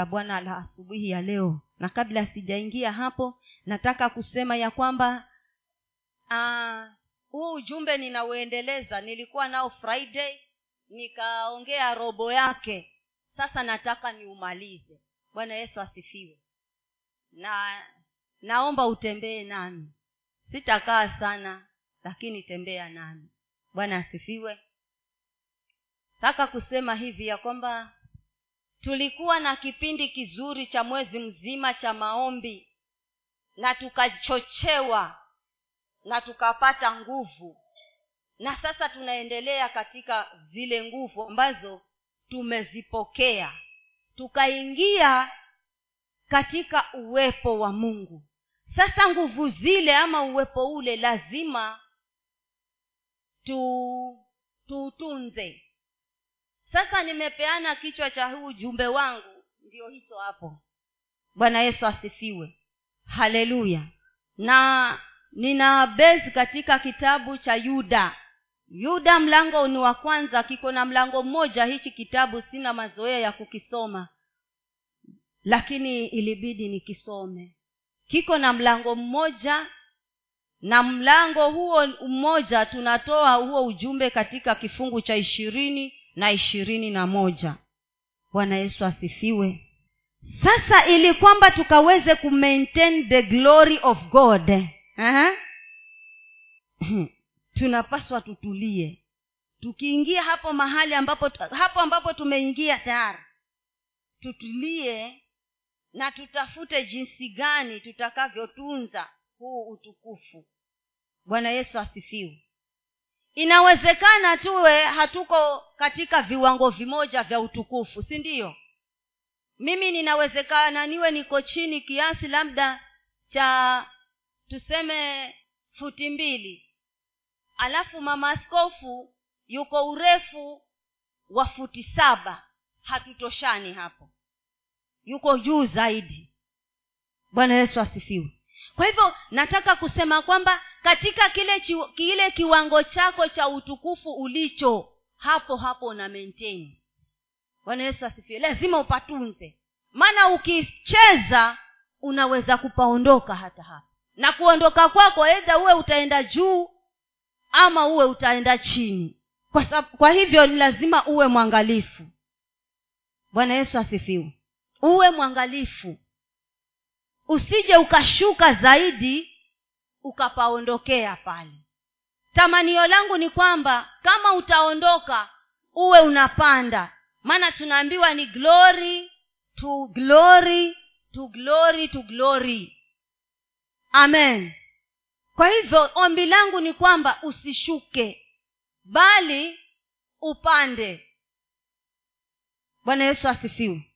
la bwana la asubuhi ya leo. Na kabla sijaingia hapo nataka kusema ya kwamba uh, huu ujumbe ninauendeleza nilikuwa nao friday nikaongea robo yake. Sasa nataka niumalize. Bwana yesu asifiwe. Na naomba utembee nami. Sitakaa sana lakini tembea nami. Bwana asifiwe. Taka kusema hivi ya kwamba tulikuwa na kipindi kizuri cha mwezi mzima cha maombi na tukachochewa na tukapata nguvu. Na sasa tunaendelea katika zile nguvu ambazo tumezipokea. Tukaingia katika uwepo wa mungu. Sasa nguvu zile ama uwepo ule lazima tu tuutunze sasa nimepeana kichwa cha huu ujumbe wangu. Ndio hicho hapo. Bwana yesu asifiwe. Haleluya. Na nina besi katika kitabu cha yuda. Yuda mlango ni wa kwanza kiko na mlango mmoja. Hichi kitabu sina mazoea ya kukisoma. Lakini ilibidi nikisome. Kiko na mlango mmoja. Na mlango huo mmoja tunatoa huo ujumbe katika kifungu cha ishirini na ishirini na moja. Bwana yesu asifiwe. Sasa ili kwamba tukaweze kumaintain the glory of god uh-huh. tunapaswa tutulie. Tukiingia hapo mahali ambapo hapo ambapo tumeingia tayari tutulie na tutafute jinsi gani tutakavyotunza huu utukufu. Bwana yesu asifiwe inawezekana tuwe hatuko katika viwango vimoja vya utukufu si ndiyo mimi ninawezekana niwe niko chini kiasi labda cha tuseme futi mbili. Alafu mama askofu yuko urefu wa futi saba. Hatutoshani hapo. Yuko juu zaidi. Bwana yesu asifiwe. Kwa hivyo nataka kusema kwamba katika kile kile kiwango chako cha utukufu ulicho hapo hapo una maintain. Bwana yesu asifiwe. Lazima upatunze. Maana ukicheza unaweza kupaondoka hata hapa na kuondoka kwako edha uwe utaenda juu ama uwe utaenda chini. Kwa, sab- kwa hivyo ni lazima uwe mwangalifu. Bwana yesu asifiwe. Uwe mwangalifu. Usije ukashuka zaidi ukapaondokea pale. Tamanio langu ni kwamba kama utaondoka uwe unapanda. Maana tunaambiwa ni glory to glory to glory to glory. Amen. Kwa hivyo ombi langu ni kwamba usishuke bali upande. Bwana yesu asifiwe.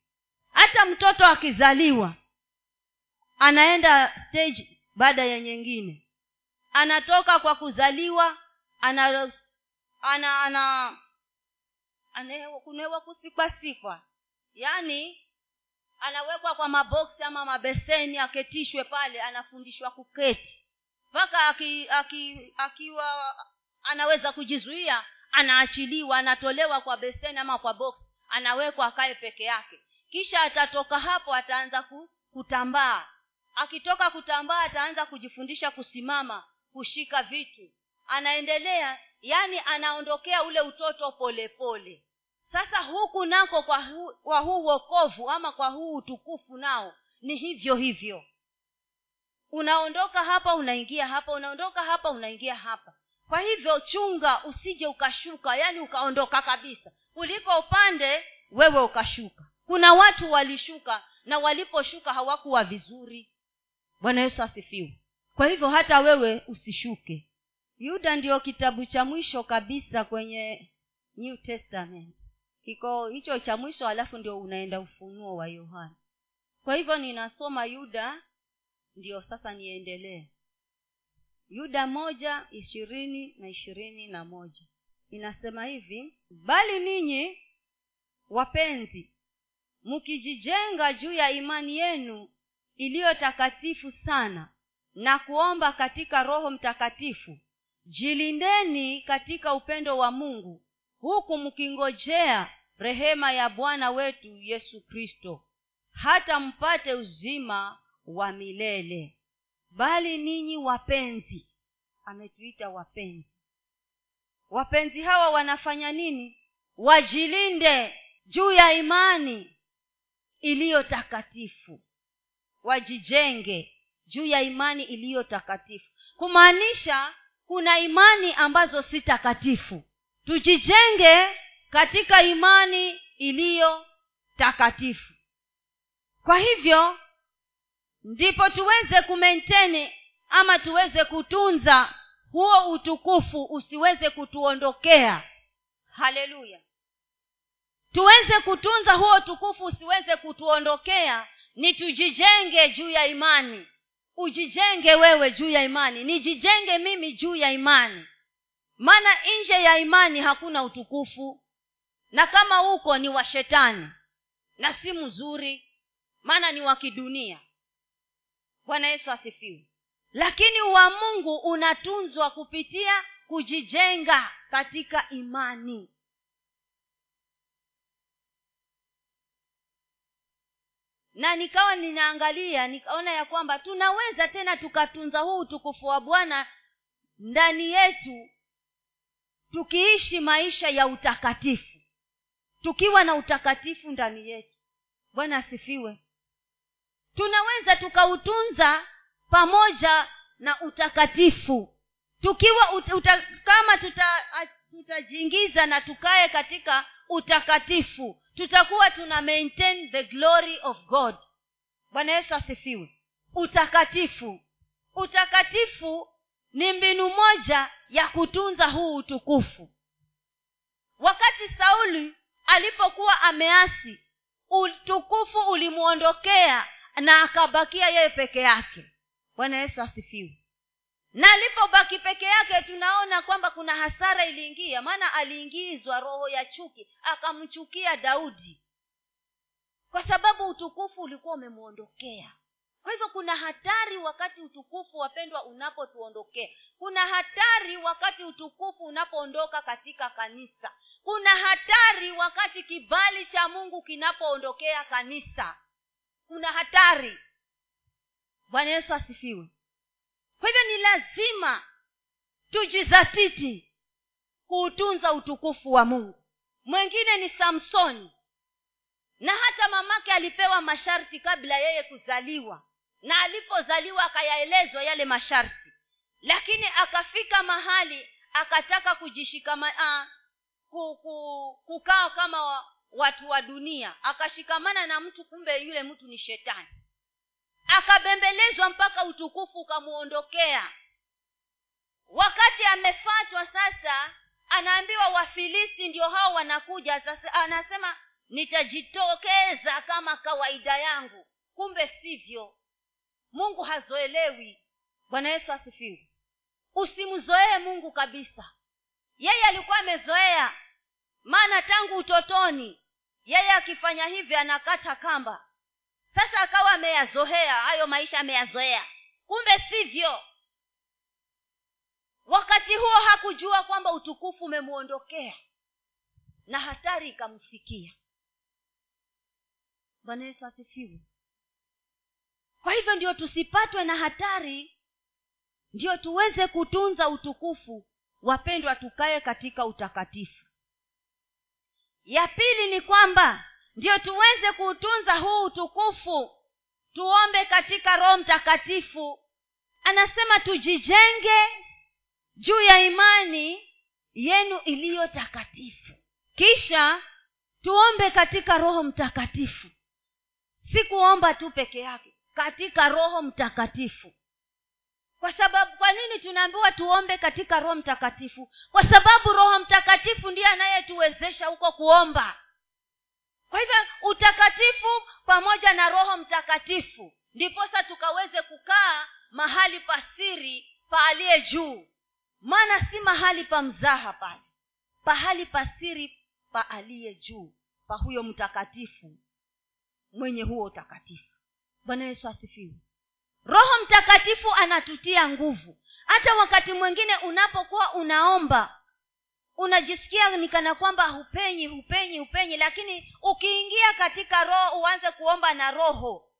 Hata mtoto akizaliwa anaenda stage baada ya nyingine. Anatoka kwa kuzaliwa ana ana ana anakunewa kusikwasikwa yaani anawekwa kwa maboksi ama mabeseni aketishwe pale anafundishwa kuketi. Mpaka aki, aki, akiwa anaweza kujizuia anaachiliwa anatolewa kwa beseni ama kwa box anawekwa akae peke yake. Kisha atatoka hapo ataanza kutambaa akitoka kutambaa ataanza kujifundisha kusimama kushika vitu. Anaendelea yaani anaondokea ule utoto polepole pole. sasa huku nako kwa huu, kwa huu wokovu ama kwa huu utukufu nao ni hivyo hivyo. Unaondoka hapa unaingia hapa unaondoka hapa unaingia hapa. Kwa hivyo chunga usije ukashuka yaani ukaondoka kabisa. Kuliko upande wewe ukashuka. Kuna watu walishuka na waliposhuka hawakuwa vizuri bwana yesu asifiwe. Kwa hivyo hata wewe usishuke. Yuda ndio kitabu cha mwisho kabisa kwenye new testament. Kiko hicho cha mwisho alafu ndio unaenda ufunuo wa yohana. Kwa hivyo ninasoma yuda ndio sasa niendelee. Yuda moja ishirini na ishirini na moja. Inasema hivi bali ninyi wapenzi mkijijenga juu ya imani yenu iliyo takatifu sana na kuomba katika roho mtakatifu jilindeni katika upendo wa mungu huku mkingojea rehema ya bwana wetu yesu kristo hata mpate uzima wa milele. Bali ninyi wapenzi ametuita wapenzi. Wapenzi hawa wanafanya nini? Wajilinde juu ya imani iliyo takatifu wajijenge juu ya imani iliyo takatifu. Kumaanisha kuna imani ambazo si takatifu. Tujijenge katika imani iliyo takatifu. Kwa hivyo ndipo tuweze kumenteni ama tuweze kutunza huo utukufu usiweze kutuondokea. Haleluya. Tuweze kutunza huo utukufu usiweze kutuondokea ni tujijenge juu ya imani. Ujijenge wewe juu ya imani. Nijijenge mimi juu ya imani. Maana nje ya imani hakuna utukufu. Na kama huko ni wa shetani na si mzuri maana ni wa kidunia. Bwana yesu asifiwe. Lakini wa mungu unatunzwa kupitia kujijenga katika imani na nikawa ninaangalia nikaona ya kwamba tunaweza tena tukatunza huu utukufu wa bwana ndani yetu tukiishi maisha ya utakatifu tukiwa na utakatifu ndani yetu. Bwana asifiwe. Tunaweza tukautunza pamoja na utakatifu. Tukiwa uta, kama tutajiingiza tuta na tukae katika utakatifu tutakuwa tuna maintain the glory of god. Bwana yesu asifiwe. Utakatifu. Utakatifu ni mbinu moja ya kutunza huu utukufu. Wakati sauli alipokuwa ameasi utukufu ulimwondokea na akabakia yeye peke yake. Bwana yesu asifiwe na alipobaki peke yake tunaona kwamba kuna hasara iliingia. Maana aliingizwa roho ya chuki akamchukia daudi. Kwa sababu utukufu ulikuwa umemwondokea. Kwa hivyo kuna hatari wakati utukufu wapendwa unapotuondokea. Kuna hatari wakati utukufu unapoondoka katika kanisa. Kuna hatari wakati kibali cha mungu kinapoondokea kanisa. Kuna hatari. Bwana yesu asifiwe kwa hivyo ni lazima tujizatiti kuutunza utukufu wa mungu. Mwengine ni samsoni na hata mamake alipewa masharti kabla yeye kuzaliwa. Na alipozaliwa akayaelezwa yale masharti. Lakini akafika mahali akataka kujishikama uh, kukaa kama watu wa dunia. Akashikamana na mtu kumbe yule mtu ni shetani akabembelezwa mpaka utukufu ukamwondokea wakati amefatwa sasa anaambiwa wafilisti ndio hao wanakuja. Sasa anasema nitajitokeza kama kawaida yangu. Kumbe sivyo. Mungu hazoelewi. Bwana yesu asifiwe. Usimzoee mungu kabisa. Yeye alikuwa amezoea. Maana tangu utotoni yeye akifanya hivi anakata kamba sasa akawa ameyazoea hayo maisha ameyazoea. Kumbe sivyo. Wakati huo hakujua kwamba utukufu umemwondokea na hatari ikamfikia. Bwana yesu asifiwe. Kwa hivyo ndio tusipatwe na hatari ndio tuweze kutunza utukufu wapendwa tukaye katika utakatifu. Ya pili ni kwamba ndio tuweze kuutunza huu utukufu. Tuombe katika roho mtakatifu. Anasema tujijenge juu ya imani yenu iliyo takatifu. Kisha tuombe katika roho mtakatifu. Si kuomba tu peke yake katika roho mtakatifu. Kwa sababu kwa nini tunaambiwa tuombe katika roho mtakatifu? Kwa sababu roho mtakatifu ndiye anayetuwezesha huko kuomba kwa hivyo utakatifu pamoja na roho mtakatifu ndiposa tukaweze kukaa mahali pa siri pa aliye juu. Maana si mahali pa mzaha pale pahali pa siri pa aliye juu pa huyo mtakatifu mwenye huo utakatifu. Bwana yesu asifiwe. Roho mtakatifu anatutia nguvu. Hata wakati mwingine unapokuwa unaomba unajisikia ni kana kwamba hupenyi hupenyi hupenyi lakini ukiingia katika roho uanze kuomba na roho.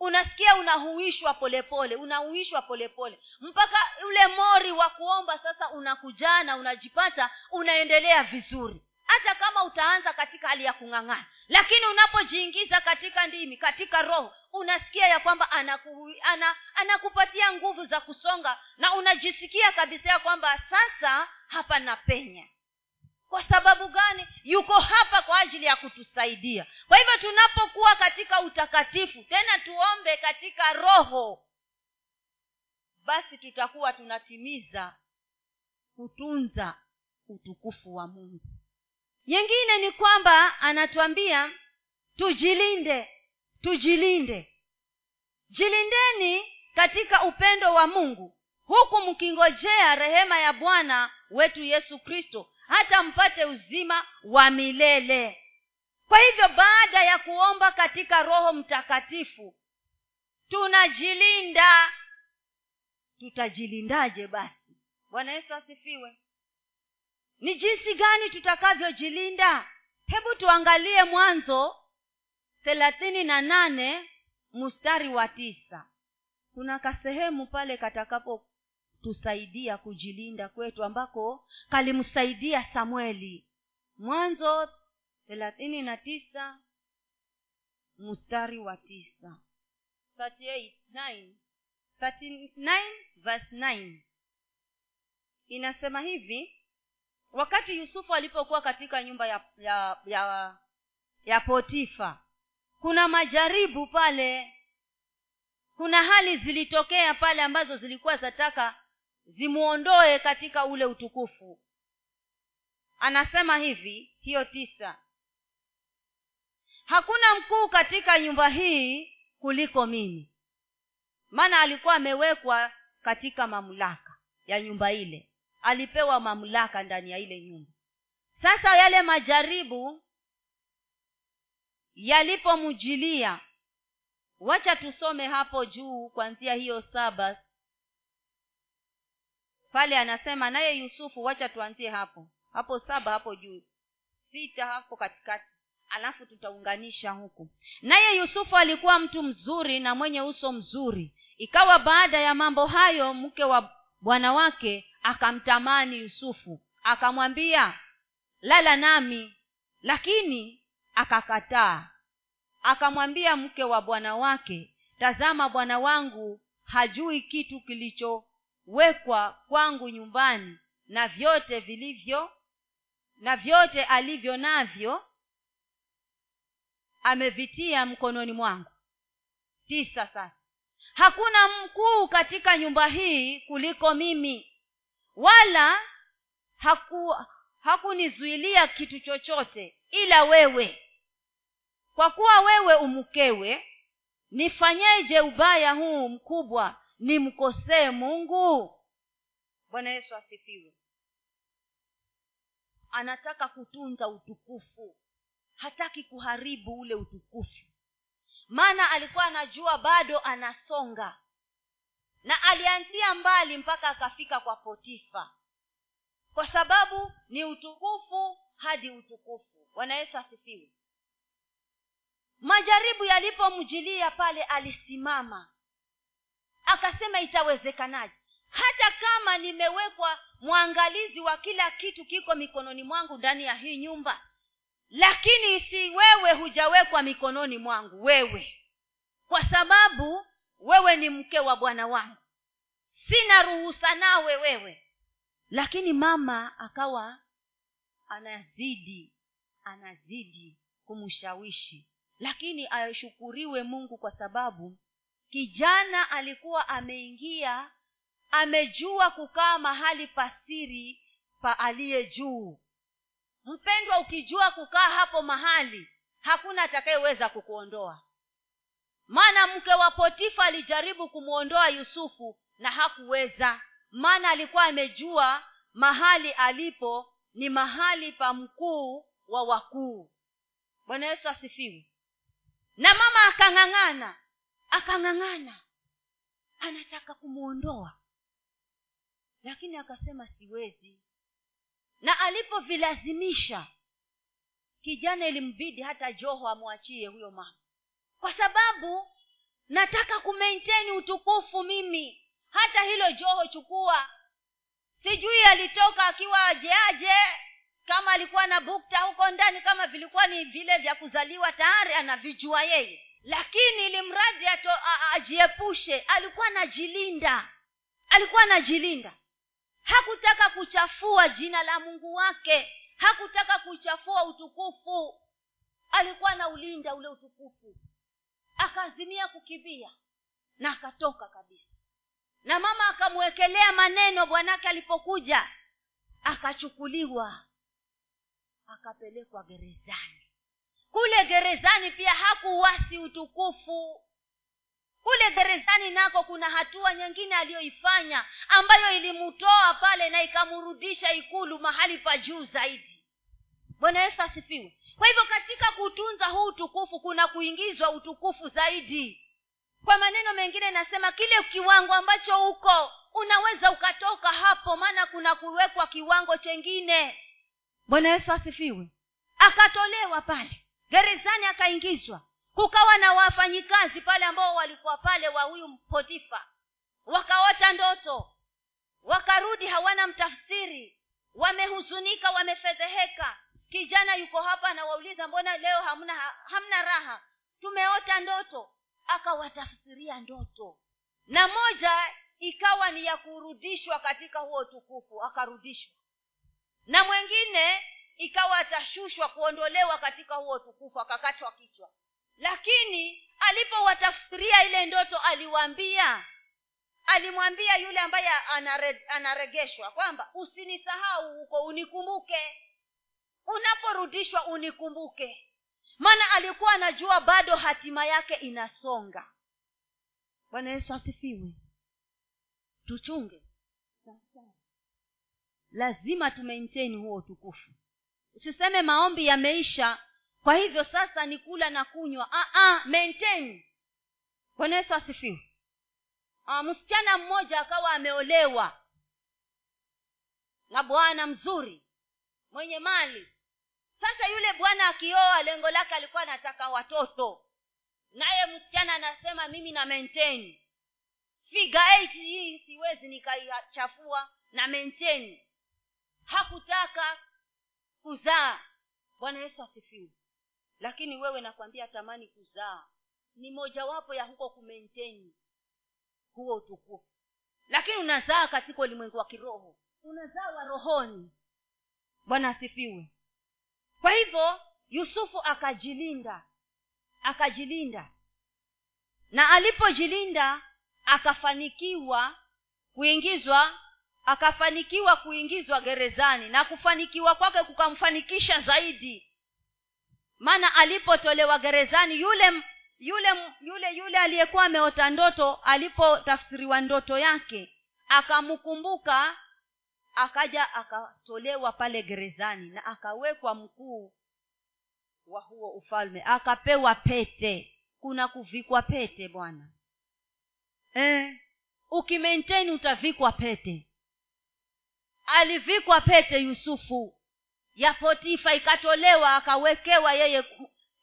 Unasikia unahuishwa polepole unahuishwa polepole mpaka ule mori wa kuomba sasa unakujaa na unajipata unaendelea vizuri. Hata kama utaanza katika hali ya kung'ang'ana lakini unapojiingiza katika ndimi katika roho unasikia ya kwamba anaku, ana, anakupatia nguvu za kusonga na unajisikia kabisa ya kwamba sasa hapa napenya kwa sababu gani? Yuko hapa kwa ajili ya kutusaidia. Kwa hivyo tunapokuwa katika utakatifu tena tuombe katika roho basi tutakuwa tunatimiza kutunza utukufu wa mungu. Nyingine ni kwamba anatuambia tujilinde tujilinde. Jilindeni katika upendo wa mungu huku mkingojea rehema ya bwana wetu yesu kristo hata mpate uzima wa milele. Kwa hivyo baada ya kuomba katika roho mtakatifu tunajilinda. Tutajilindaje basi? Bwana yesu asifiwe. Ni jinsi gani tutakavyojilinda? Hebu tuangalie mwanzo thelathini na nane mstari wa tisa. Kuna kasehemu pale katakapo tusaidia kujilinda kwetu ambako kalimsaidia samueli. Mwanzo thelathini na tisa mstari wa tisa. 38, 39 inasema hivi wakati yusufu alipokuwa katika nyumba ya ya ya, ya potifa kuna majaribu pale. Kuna hali zilitokea pale ambazo zilikuwa zataka zimuondoe katika ule utukufu. Anasema hivi hiyo tisa. Hakuna mkuu katika nyumba hii kuliko mimi. Maana alikuwa amewekwa katika mamlaka ya nyumba ile. Alipewa mamlaka ndani ya ile nyumba. Sasa yale majaribu yalipomjilia wacha tusome hapo juu kuanzia hiyo saba pale anasema naye yusufu wacha tuanzie hapo. Hapo saba hapo juu. Sita hapo katikati. Alafu tutaunganisha huku. Naye yusufu alikuwa mtu mzuri na mwenye uso mzuri. Ikawa baada ya mambo hayo mke wa bwana wake akamtamani yusufu. Akamwambia lala nami. Lakini akakataa. Akamwambia mke wa bwana wake tazama bwana wangu hajui kitu kilichowekwa kwangu nyumbani na vyote vilivyo na vyote alivyo navyo amevitia mkononi mwangu. Tisa sasa. Hakuna mkuu katika nyumba hii kuliko mimi wala haku hakunizuilia kitu chochote ila wewe. Kwa kuwa wewe umkewe nifanyeje ubaya huu mkubwa nimkosee mungu? Bwana yesu asifiwe. Anataka kutunza utukufu. Hataki kuharibu ule utukufu. Maana alikuwa anajua bado anasonga. Na alianzia mbali mpaka akafika kwa potifa. Kwa sababu ni utukufu hadi utukufu. Bwana yesu asifiwe. Majaribu yalipomjilia pale alisimama akasema itawezekanaje? Hata kama nimewekwa mwangalizi wa kila kitu kiko mikononi mwangu ndani ya hii nyumba lakini si wewe hujawekwa mikononi mwangu wewe. Kwa sababu wewe ni mke wa bwana wangu. Sina ruhusa nawe wewe. Lakini mama akawa anazidi anazidi kumshawishi. Lakini ashukuriwe mungu kwa sababu kijana alikuwa ameingia amejua kukaa mahali pasiri pa aliye juu. Mpendwa ukijua kukaa hapo mahali hakuna atakayeweza kukuondoa. Maana mke wa potifa alijaribu kumwondoa yusufu na hakuweza. Maana alikuwa amejua mahali alipo ni mahali pa mkuu wa wakuu. Bwana yesu asifiwe. Na mama akang'ang'ana akang'ang'ana. Anataka kumwondoa lakini akasema siwezi. Na alipovilazimisha kijana ilimbidi hata joho amwachie huyo mama. Kwa sababu nataka kumaintain utukufu mimi. Hata hilo joho chukua. Sijui alitoka akiwa ajeaje kama alikuwa na bukta huko ndani kama vilikuwa ni vile vya kuzaliwa tayari anavijua yeye lakini ili mradi ajiepushe alikuwa anajilinda. Alikuwa anajilinda. Hakutaka kuchafua jina la mungu wake. Hakutaka kuchafua utukufu. Alikuwa na ulinda ule utukufu. Akaazimia kukimbia na akatoka kabisa. Na mama akamwekelea maneno bwanake alipokuja. Akachukuliwa. Akapelekwa gerezani kule gerezani pia hakuwasi utukufu. Kule gerezani nako kuna hatua nyingine aliyoifanya ambayo ilimtoa pale na ikamrudisha ikulu mahali pa juu zaidi. Bwana yesu asifiwe. Kwa hivyo katika kutunza huu utukufu kuna kuingizwa utukufu zaidi. Kwa maneno mengine nasema kile kiwango ambacho uko unaweza ukatoka hapo maana kuna kuwekwa kiwango chengine. Bwana yesu asifiwe. Akatolewa pale gerezani akaingizwa. Kukawa na wafanyikazi pale ambao walikuwa pale wa huyu potifa. Wakaota ndoto. Wakarudi hawana mtafsiri. Wamehuzunika wamefedheheka. Kijana yuko hapa anawauliza mbona leo hamna hamna raha? Tumeota ndoto. Akawatafsiria ndoto. Na moja ikawa ni ya kurudishwa katika huo utukufu akarudishwa. Na mwengine ikawa atashushwa kuondolewa katika huo utukufu akakatwa kichwa. Lakini alipowatafsiria ile ndoto aliwaambia alimwambia yule ambaye anare, anaregeshwa kwamba usinisahau huko unikumbuke. Unaporudishwa unikumbuke. Maana alikuwa anajua bado hatima yake inasonga. Bwana yesu asifiwe. Tuchunge. Lazima tumaintain huo utukufu usiseme maombi yameisha. Kwa hivyo sasa ni kula na kunywa. Ah, ah, maintain. Bwana yesu asifiwe. Ah, msichana mmoja akawa ameolewa na bwana mzuri mwenye mali. Sasa yule bwana akioa lengo lake alikuwa anataka watoto. Naye msichana anasema mimi na maintain. Figa hii siwezi nikaichafua na maintain. Hakutaka kuzaa. Bwana yesu asifiwe. Lakini wewe nakwambia tamani kuzaa. Ni mojawapo ya huko kumenteni huo utukufu. Lakini unazaa katika ulimwengu wa kiroho. Unazaa wa rohoni. Bwana asifiwe. Kwa hivyo yusufu akajilinda. Akajilinda. Na alipojilinda akafanikiwa kuingizwa akafanikiwa kuingizwa gerezani na kufanikiwa kwake kukamfanikisha zaidi. Maana alipotolewa gerezani yule yule yule yule aliyekuwa ameota ndoto alipotafsiriwa ndoto yake akamkumbuka akaja akatolewa pale gerezani na akawekwa mkuu wa huo ufalme akapewa pete. Kuna kuvikwa pete bwana. Eh, ukimenteni utavikwa pete alivikwa pete yusufu. Ya potifa ikatolewa akawekewa yeye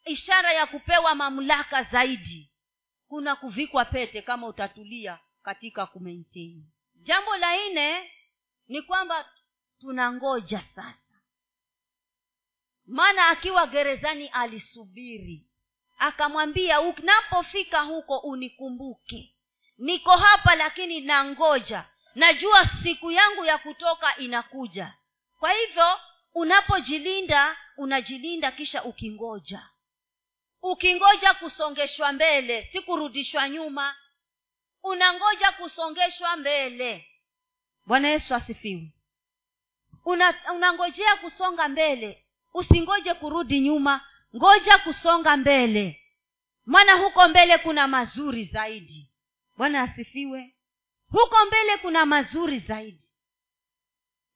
ishara ya kupewa mamlaka zaidi. Kuna kuvikwa pete kama utatulia katika kumaintain. Jambo la nne ni kwamba tunangoja sasa. Maana akiwa gerezani alisubiri. Akamwambia unapofika huko unikumbuke. Niko hapa lakini nangoja najua siku yangu ya kutoka inakuja. Kwa hivyo unapojilinda unajilinda kisha ukingoja. Ukingoja kusongeshwa mbele si kurudishwa nyuma. Unangoja kusongeshwa mbele. Bwana yesu asifiwe. Una, unangojea kusonga mbele. Usingoje kurudi nyuma. Ngoja kusonga mbele. Maana huko mbele kuna mazuri zaidi. Bwana asifiwe huko mbele kuna mazuri zaidi.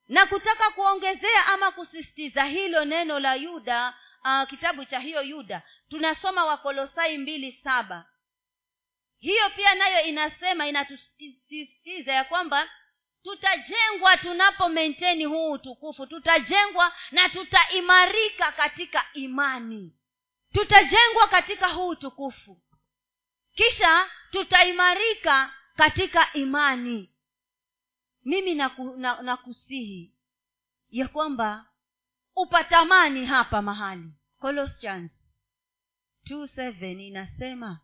Na kutaka kuongezea ama kusisitiza hilo neno la yuda uh, kitabu cha hiyo yuda tunasoma wakolosai mbili saba. Hiyo pia nayo inasema inatusisitiza ya kwamba tutajengwa tunapo menteni huu utukufu tutajengwa na tutaimarika katika imani. Tutajengwa katika huu utukufu. Kisha tutaimarika katika imani. Mimi nakusihi na, na ya kwamba upatamani hapa mahali. Colossians 27 inasema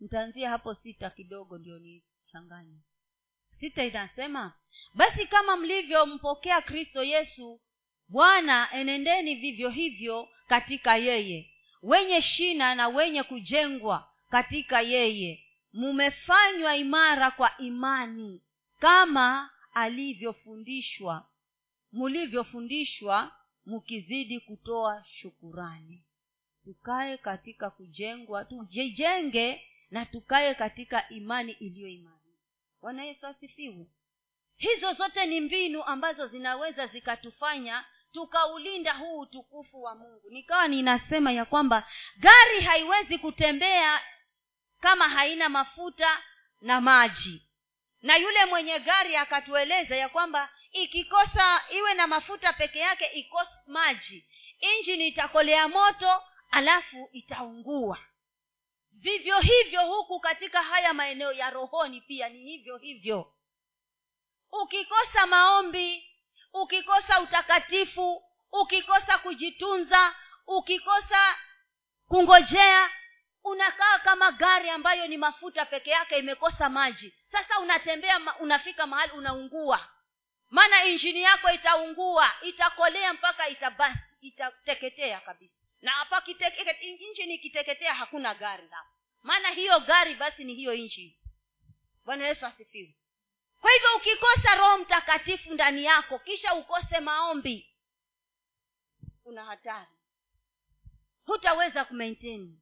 nitaanzia hapo sita kidogo ndio nichanganye. Sita inasema basi kama mlivyompokea kristo yesu bwana enendeni vivyo hivyo katika yeye. Wenye shina na wenye kujengwa katika yeye mumefanywa imara kwa imani kama alivyofundishwa. Mulivyofundishwa mkizidi kutoa shukurani. Tukae katika kujengwa tujijenge na tukae katika imani iliyo imani bwana yesu asifiwe. Hizo zote ni mbinu ambazo zinaweza zikatufanya tukaulinda huu utukufu wa mungu. Nikawa ninasema ya kwamba gari haiwezi kutembea kama haina mafuta na maji. Na yule mwenye gari akatueleza ya kwamba ikikosa iwe na mafuta peke yake ikose maji injini itakolea moto alafu itaungua. Vivyo hivyo huku katika haya maeneo ya rohoni pia ni hivyo hivyo. Ukikosa maombi ukikosa utakatifu ukikosa kujitunza ukikosa kungojea unakaa kama gari ambayo ni mafuta peke yake imekosa maji. Sasa unatembea unafika mahali unaungua. Maana injini yako itaungua itakolea mpaka itabasi itateketea kabisa. Na hapa injini ikiteketea hakuna gari hapo maana hiyo gari basi ni hiyo injini. Bwana yesu asifiwe. Kwa hivyo ukikosa roho mtakatifu ndani yako kisha ukose maombi kuna hatari. Hutaweza kumaintain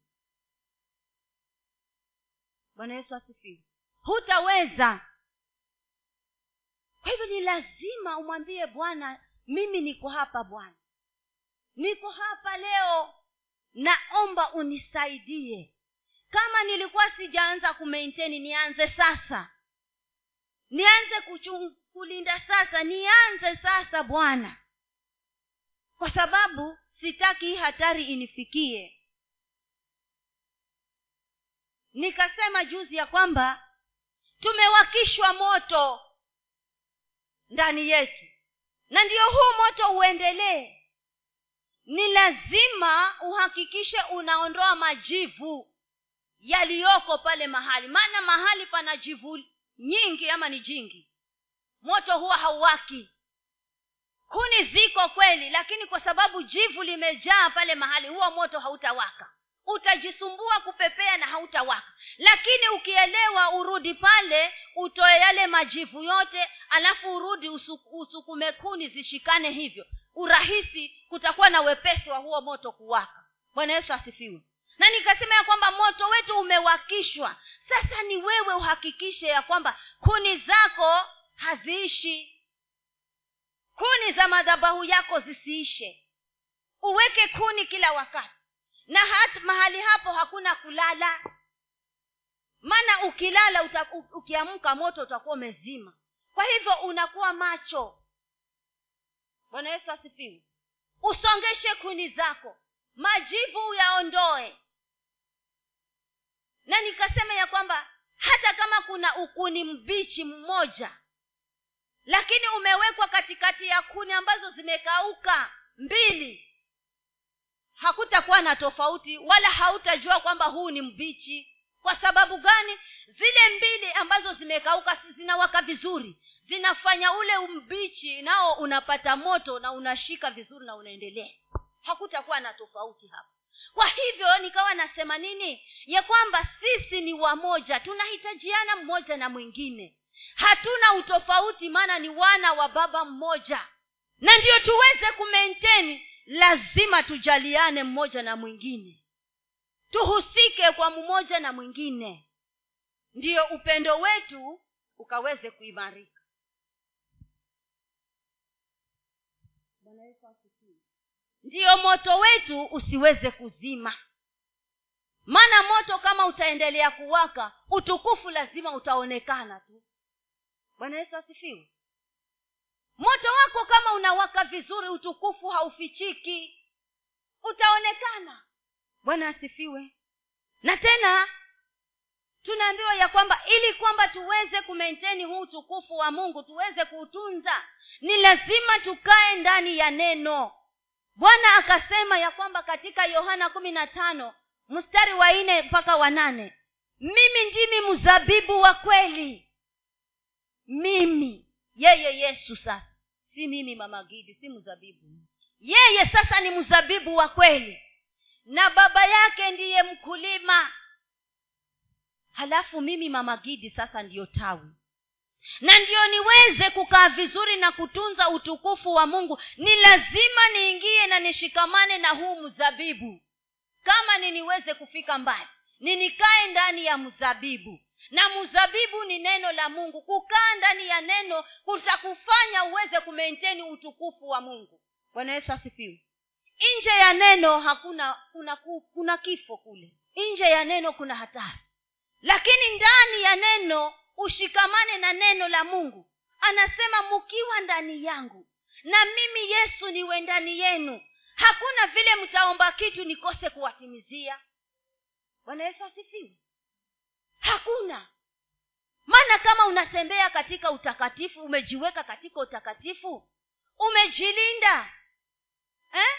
bwana yesu asifiwe. Hutaweza. Kwa hivyo ni lazima umwambie bwana mimi niko hapa bwana. Niko hapa leo. Naomba unisaidie. Kama nilikuwa sijaanza kumaintaini nianze sasa. Nianze kuchung, kulinda sasa. Nianze sasa bwana. Kwa sababu sitaki hii hatari inifikie nikasema juzi ya kwamba tumewakishwa moto ndani yetu. Na ndiyo huu moto uendelee. Ni lazima uhakikishe unaondoa majivu yaliyoko pale mahali. Maana mahali pana jivu nyingi ama ni jingi. Moto huwa hauwaki. Kuni ziko kweli lakini kwa sababu jivu limejaa pale mahali huo moto hautawaka utajisumbua kupepea na hautawaka. Lakini ukielewa urudi pale utoe yale majivu yote alafu urudi usukume kuni zishikane hivyo. Urahisi kutakuwa na wepesi wa huo moto kuwaka. Bwana yesu asifiwe. Na nikasema ya kwamba moto wetu umewakishwa. Sasa ni wewe uhakikishe ya kwamba kuni zako haziishi. Kuni za madhabahu yako zisiishe. Uweke kuni kila wakati na hata mahali hapo hakuna kulala. Maana ukilala uta, ukiamka moto utakuwa umezima. Kwa hivyo unakuwa macho. Bwana yesu asifiwe. Usongeshe kuni zako. Majivu yaondoe. Na nikasema ya kwamba hata kama kuna ukuni mbichi mmoja lakini umewekwa katikati ya kuni ambazo zimekauka mbili hakutakuwa na tofauti wala hautajua kwamba huu ni mbichi. Kwa sababu gani? Zile mbili ambazo zimekauka zinawaka vizuri zinafanya ule mbichi nao unapata moto na unashika vizuri na unaendelea. Hakutakuwa na tofauti hapa kwa hivyo nikawa nasema nini? Ya kwamba sisi ni wamoja tunahitajiana mmoja na mwingine. Hatuna utofauti maana ni wana wa baba mmoja. Na ndio tuweze kumaintain lazima tujaliane mmoja na mwingine. Tuhusike kwa mmoja na mwingine. Ndiyo upendo wetu ukaweze kuimarika. Ndiyo moto wetu usiweze kuzima. Maana moto kama utaendelea kuwaka utukufu lazima utaonekana tu. Bwana yesu asifiwe moto wako kama unawaka vizuri utukufu haufichiki. Utaonekana. Bwana asifiwe. Na tena tunaambiwa ya kwamba ili kwamba tuweze kumenteni huu utukufu wa mungu tuweze kuutunza ni lazima tukae ndani ya neno. Bwana akasema ya kwamba katika yohana kumi na tano mstari wa nne mpaka wa nane mimi ndimi mzabibu wa kweli. Mimi yeye yesu sasa si mimi mama gidi si mzabibu. Yeye sasa ni mzabibu wa kweli. Na baba yake ndiye mkulima. Halafu mimi mama gidi sasa ndiyo tawi. Na ndiyo niweze kukaa vizuri na kutunza utukufu wa mungu. Ni lazima niingie na nishikamane na huu mzabibu. Kama niniweze kufika mbali ninikae ndani ya mzabibu na mzabibu ni neno la mungu. Kukaa ndani ya neno kutakufanya uweze kumenteni utukufu wa mungu. Bwana yesu asifiwe. Nje ya neno hakuna kuna, kuna kifo kule. Nje ya neno kuna hatari. Lakini ndani ya neno ushikamane na neno la mungu. Anasema mkiwa ndani yangu na mimi yesu niwe ndani yenu hakuna vile mtaomba kitu nikose kuwatimizia. Bwana yesu asifiwe hakuna. Maana kama unatembea katika utakatifu umejiweka katika utakatifu umejilinda eh?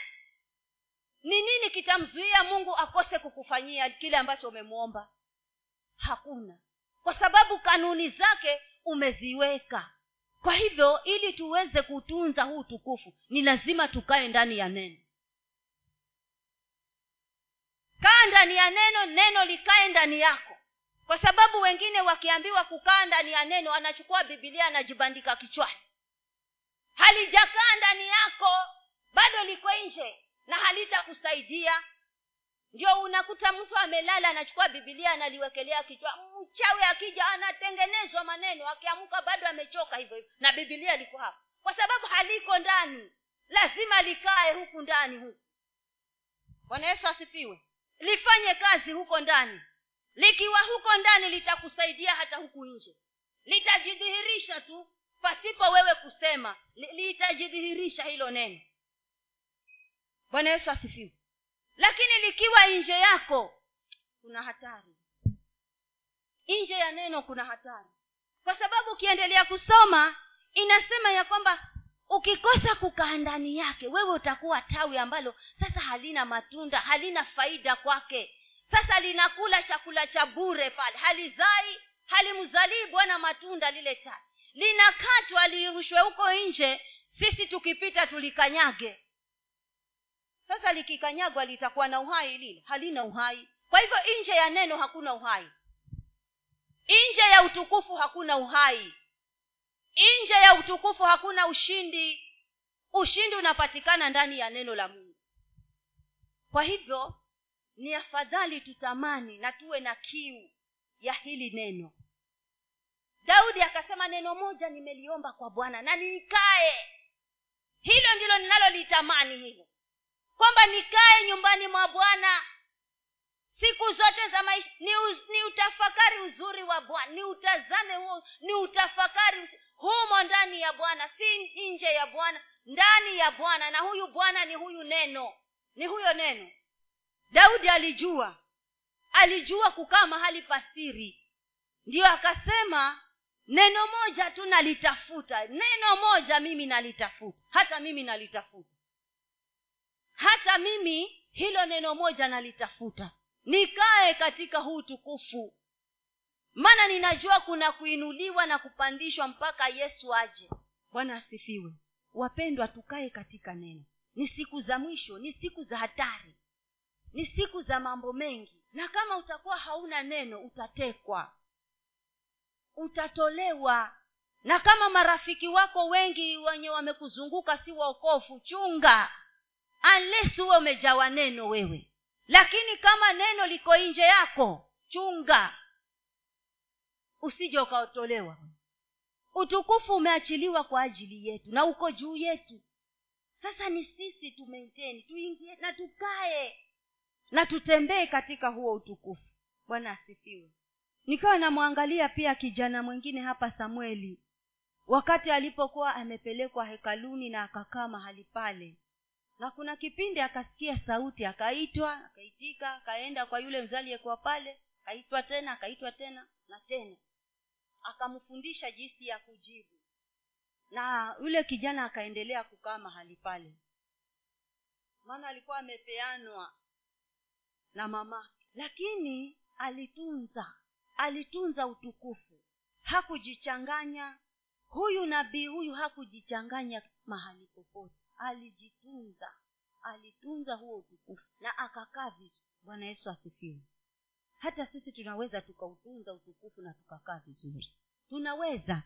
ni nini kitamzuia mungu akose kukufanyia kile ambacho umemwomba? Hakuna. Kwa sababu kanuni zake umeziweka. Kwa hivyo ili tuweze kutunza huu tukufu ni lazima tukae ndani ya neno. Kaa ndani ya neno neno likae ndani yako kwa sababu wengine wakiambiwa kukaa ndani ya neno anachukua bibilia anajibandika kichwani. Halijakaa ndani yako bado liko nje na halitakusaidia. Ndio unakuta mtu amelala anachukua bibilia analiwekelea kichwa. Mchawi akija anatengenezwa maneno akiamka bado amechoka hivyo hivyo. Na bibilia liko hapa kwa sababu haliko ndani. Lazima likae huku ndani huku. Bwana yesu asifiwe. Lifanye kazi huko ndani likiwa huko ndani litakusaidia hata huku nje. Litajidhihirisha tu pasipo wewe kusema litajidhihirisha hilo neno. Bwana yesu asifiwe. Lakini likiwa nje yako kuna hatari. Nje ya neno kuna hatari. Kwa sababu ukiendelea kusoma inasema ya kwamba ukikosa kukaa ndani yake wewe utakuwa tawi ambalo sasa halina matunda halina faida kwake sasa linakula chakula cha bure pale. Halizai halimzalii bwana matunda lile tawi linakatwa lirushwe huko nje sisi tukipita tulikanyage. Sasa likikanyagwa litakuwa na uhai lile halina uhai. Kwa hivyo nje ya neno hakuna uhai. Nje ya utukufu hakuna uhai. Nje ya utukufu hakuna ushindi. Ushindi unapatikana ndani ya neno la mungu. Kwa hivyo ni afadhali tutamani na tuwe na kiu ya hili neno. Daudi akasema neno moja nimeliomba kwa bwana na nikae. Hilo ndilo ninalolitamani hilo. Kwamba nikae nyumbani mwa bwana. Siku zote za maisha ni, ni utafakari uzuri wa bwana ni utazame huo ni utafakari humo ndani ya bwana si nje ya bwana ndani ya bwana. Na huyu bwana ni huyu neno ni huyo neno daudi alijua. Alijua kukaa mahali pasiri ndiyo akasema neno moja tu nalitafuta. Neno moja mimi nalitafuta. Hata mimi nalitafuta. Hata mimi hilo neno moja nalitafuta. Nikae katika huu tukufu maana ninajua kuna kuinuliwa na kupandishwa mpaka yesu aje. Bwana asifiwe. Wapendwa tukae katika neno. Ni siku za mwisho ni siku za hatari ni siku za mambo mengi. Na kama utakuwa hauna neno utatekwa. Utatolewa. Na kama marafiki wako wengi wenye wamekuzunguka si waokofu chunga. Unless huwe umejawa neno wewe. Lakini kama neno liko nje yako chunga. Usije ukaotolewa utukufu umeachiliwa kwa ajili yetu na uko juu yetu. Sasa ni sisi tu tuingie na tukae na tutembee katika huo utukufu. Bwana asifiwe. Nikawa namwangalia pia kijana mwingine hapa samueli. Wakati alipokuwa amepelekwa hekaluni na akakaa mahali pale. Na kuna kipindi akasikia sauti akaitwa akaitika akaenda kwa yule mzee aliyekuwa pale akaitwa tena akaitwa tena na tena. Akamfundisha jinsi ya kujibu. Na yule kijana akaendelea kukaa mahali pale. Maana alikuwa amepeanwa na mama. Lakini alitunza alitunza utukufu. Hakujichanganya. Huyu nabii huyu hakujichanganya mahali popote. Alijitunza alitunza huo utukufu na akakaa vizuri. Bwana yesu asifiwe. Hata sisi tunaweza tukautunza utukufu na tukakaa vizuri. Tunaweza.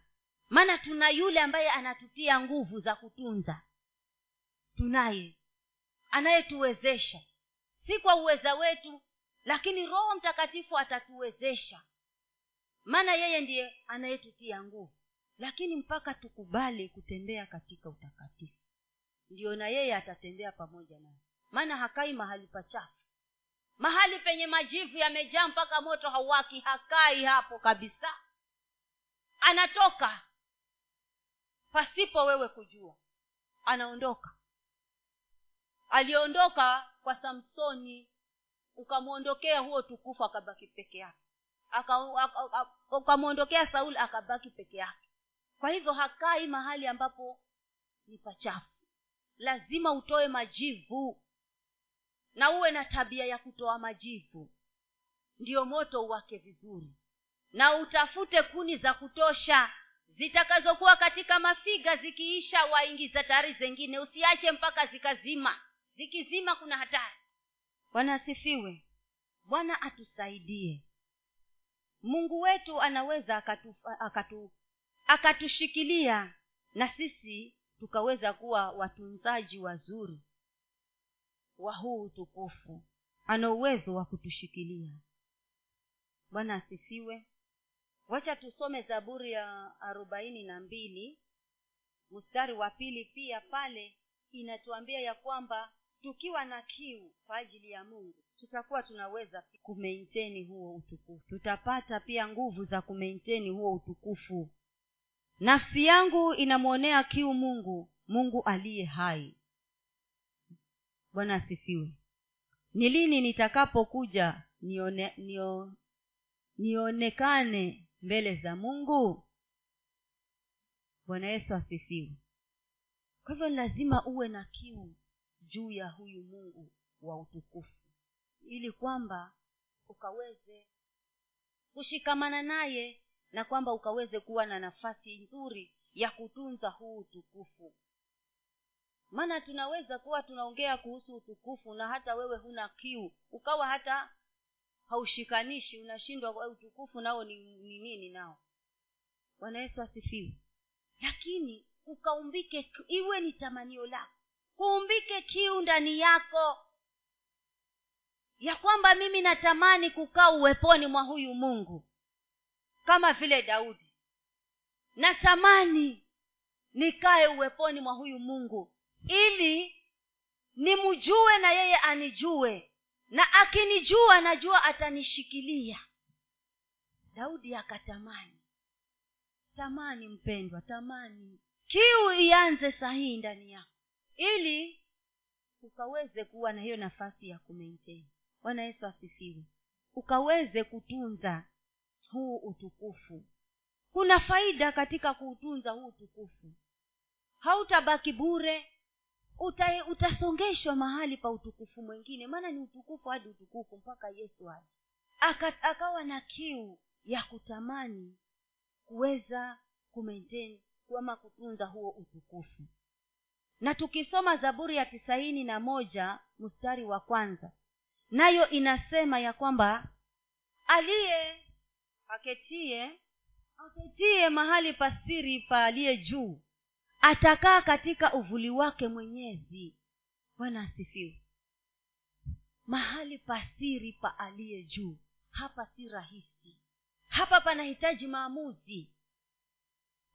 Maana tuna yule ambaye anatutia nguvu za kutunza. Tunaye. Anayetuwezesha si kwa uweza wetu lakini roho mtakatifu atatuwezesha. Maana yeye ndiye anayetutia nguvu lakini mpaka tukubali kutembea katika utakatifu. Ndiyo na yeye atatembea pamoja naye maana hakai mahali pachafu. Mahali penye majivu yamejaa mpaka moto hauwaki hakai hapo kabisa. Anatoka pasipo wewe kujua. Anaondoka. Aliondoka kwa samsoni ukamwondokea huo tukufu akabaki peke yake. Ukamwondokea sauli akabaki peke yake. Kwa hivyo hakai mahali ambapo ni pachafu. Lazima utoe majivu na uwe na tabia ya kutoa majivu. Ndiyo moto uwake vizuri. Na utafute kuni za kutosha zitakazokuwa katika mafiga zikiisha waingiza tayari zengine usiache mpaka zikazima zikizima kuna hatari. Bwana asifiwe. Bwana atusaidie. Mungu wetu anaweza akatu, akatu akatushikilia na sisi tukaweza kuwa watunzaji wazuri wa huu utukufu. Ana uwezo wa kutushikilia. Bwana asifiwe. Wacha tusome zaburi ya arobaini na mbili mstari wa pili pia pale inatuambia ya kwamba tukiwa na kiu kwa ajili ya mungu tutakuwa tunaweza kumeinteni huo utukufu. Tutapata pia nguvu za kumeinteni huo utukufu. Nafsi yangu inamwonea kiu mungu mungu aliye hai. Bwana asifiwe. Ni lini nitakapokuja nione, nio, nionekane mbele za mungu? Bwana yesu asifiwe. Kwa hivyo lazima uwe na kiu juu ya huyu mungu wa utukufu ili kwamba ukaweze kushikamana naye na kwamba ukaweze kuwa na nafasi nzuri ya kutunza huu utukufu. Maana tunaweza kuwa tunaongea kuhusu utukufu na hata wewe huna kiu ukawa hata haushikanishi unashindwa utukufu nao ni, ni nini nao? Bwana yesu asifiwe. Lakini ukaumbike iwe ni tamanio lako kuumbike kiu ndani yako. Ya kwamba mimi natamani kukaa uweponi mwa huyu mungu. Kama vile daudi. Natamani nikae uweponi mwa huyu mungu. Ili nimjue na yeye anijue. Na akinijua najua atanishikilia. Daudi akatamani. Tamani mpendwa tamani. Kiu ianze sahihi ndani yako ili ukaweze kuwa na hiyo nafasi ya kumaintain. Bwana yesu asifiwe. Ukaweze kutunza huu utukufu. Kuna faida katika kuutunza huu utukufu. Hautabaki bure uta, utasongeshwa mahali pa utukufu mwingine. Maana ni utukufu hadi utukufu mpaka yesu aje. Aka, akawa na kiu ya kutamani kuweza kumaintain ama kutunza huo utukufu na tukisoma zaburi ya tisaini na moja mstari wa kwanza nayo inasema ya kwamba aliye aketie aketie mahali pasiri pa aliye juu atakaa katika uvuli wake mwenyezi. Bwana asifiwe. Mahali pasiri pa aliye juu hapa si rahisi. Hapa panahitaji maamuzi.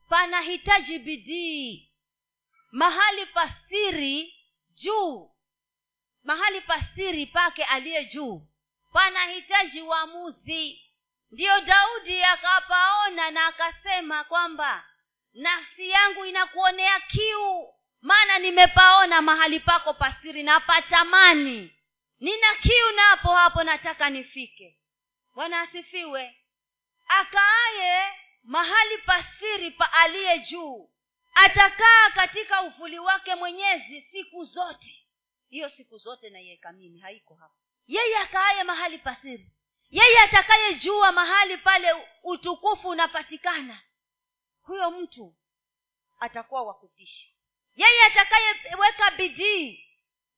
Panahitaji bidii mahali pasiri juu. Mahali pasiri pake aliye juu. Panahitaji uamuzi. Ndiyo daudi akapaona na akasema kwamba nafsi yangu inakuonea kiu. Maana nimepaona mahali pako pasiri napatamani nina kiu napo hapo nataka nifike. Bwana asifiwe. Akaaye mahali pasiri pa aliye juu atakaa katika uvuli wake mwenyezi siku zote. Hiyo siku zote naiweka mimi haiko hapa. Yeye akaaye mahali pasiri yeye atakayejua mahali pale utukufu unapatikana. Huyo mtu atakuwa wa kutisha. Yeye atakayeweka bidii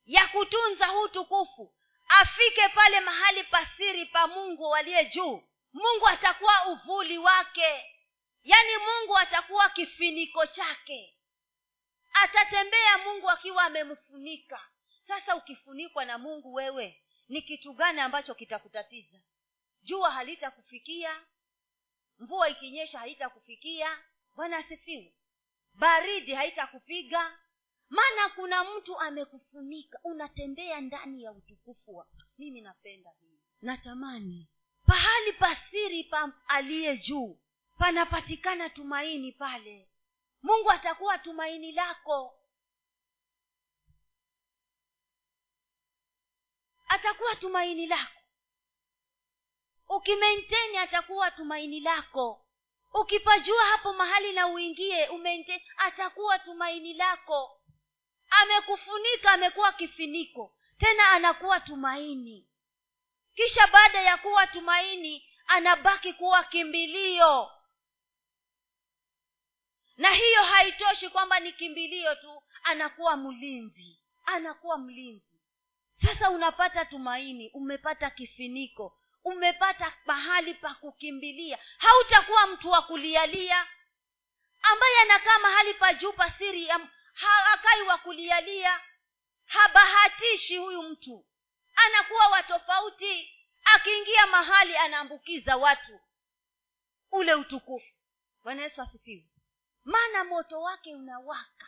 ya kutunza huu tukufu afike pale mahali pasiri pa mungu waliye juu mungu atakuwa uvuli wake yaani mungu atakuwa kifiniko chake. Atatembea mungu akiwa amemfunika. Sasa ukifunikwa na mungu wewe ni kitu gani ambacho kitakutatiza? Jua halitakufikia mvua ikinyesha haitakufikia. Bwana asifiwe. Baridi haitakupiga. Maana kuna mtu amekufunika. Unatembea ndani ya utukufu wa mimi napenda hii. Natamani. Pahali pasiri pa aliye juu panapatikana tumaini pale. Mungu atakuwa tumaini lako. Atakuwa tumaini lako. Ukimenteni atakuwa tumaini lako. Ukipajua hapo mahali na uingie umente atakuwa tumaini lako. Amekufunika amekuwa kifiniko tena anakuwa tumaini. Kisha baada ya kuwa tumaini anabaki kuwa kimbilio na hiyo haitoshi kwamba ni kimbilio tu anakuwa mlinzi anakuwa mlinzi. Sasa unapata tumaini umepata kifiniko umepata mahali pa kukimbilia. Hautakuwa mtu wa kulialia. Ambaye anakaa mahali pa juu pasiri hakai wa kulialia. Habahatishi huyu mtu. Anakuwa wa tofauti. Akiingia mahali anaambukiza watu. Ule utukufu. Bwana yesu asifiwe maana moto wake unawaka.